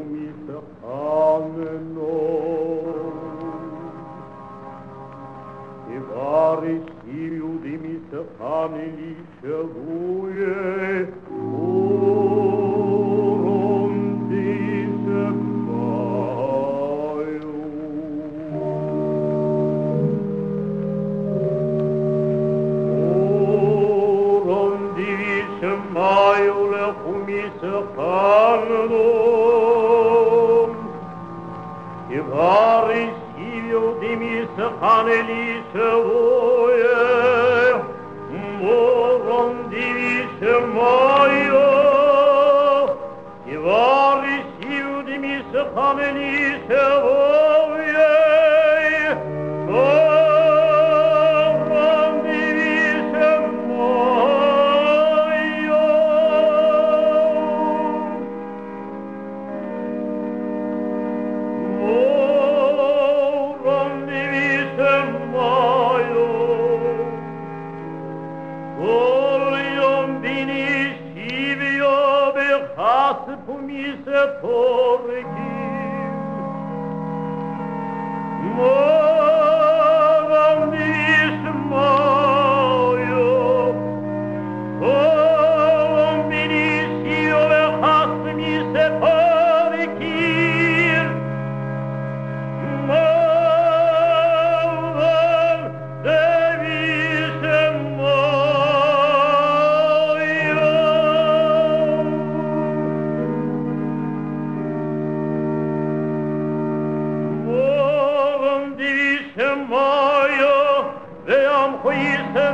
umilter annenon. E varis iu dimiter aneli cervuje, urum disem maiu. Urum divisem maiu le primisă panelisă voie, morom divisă moio, e varisiu dimisă По місце пориків. is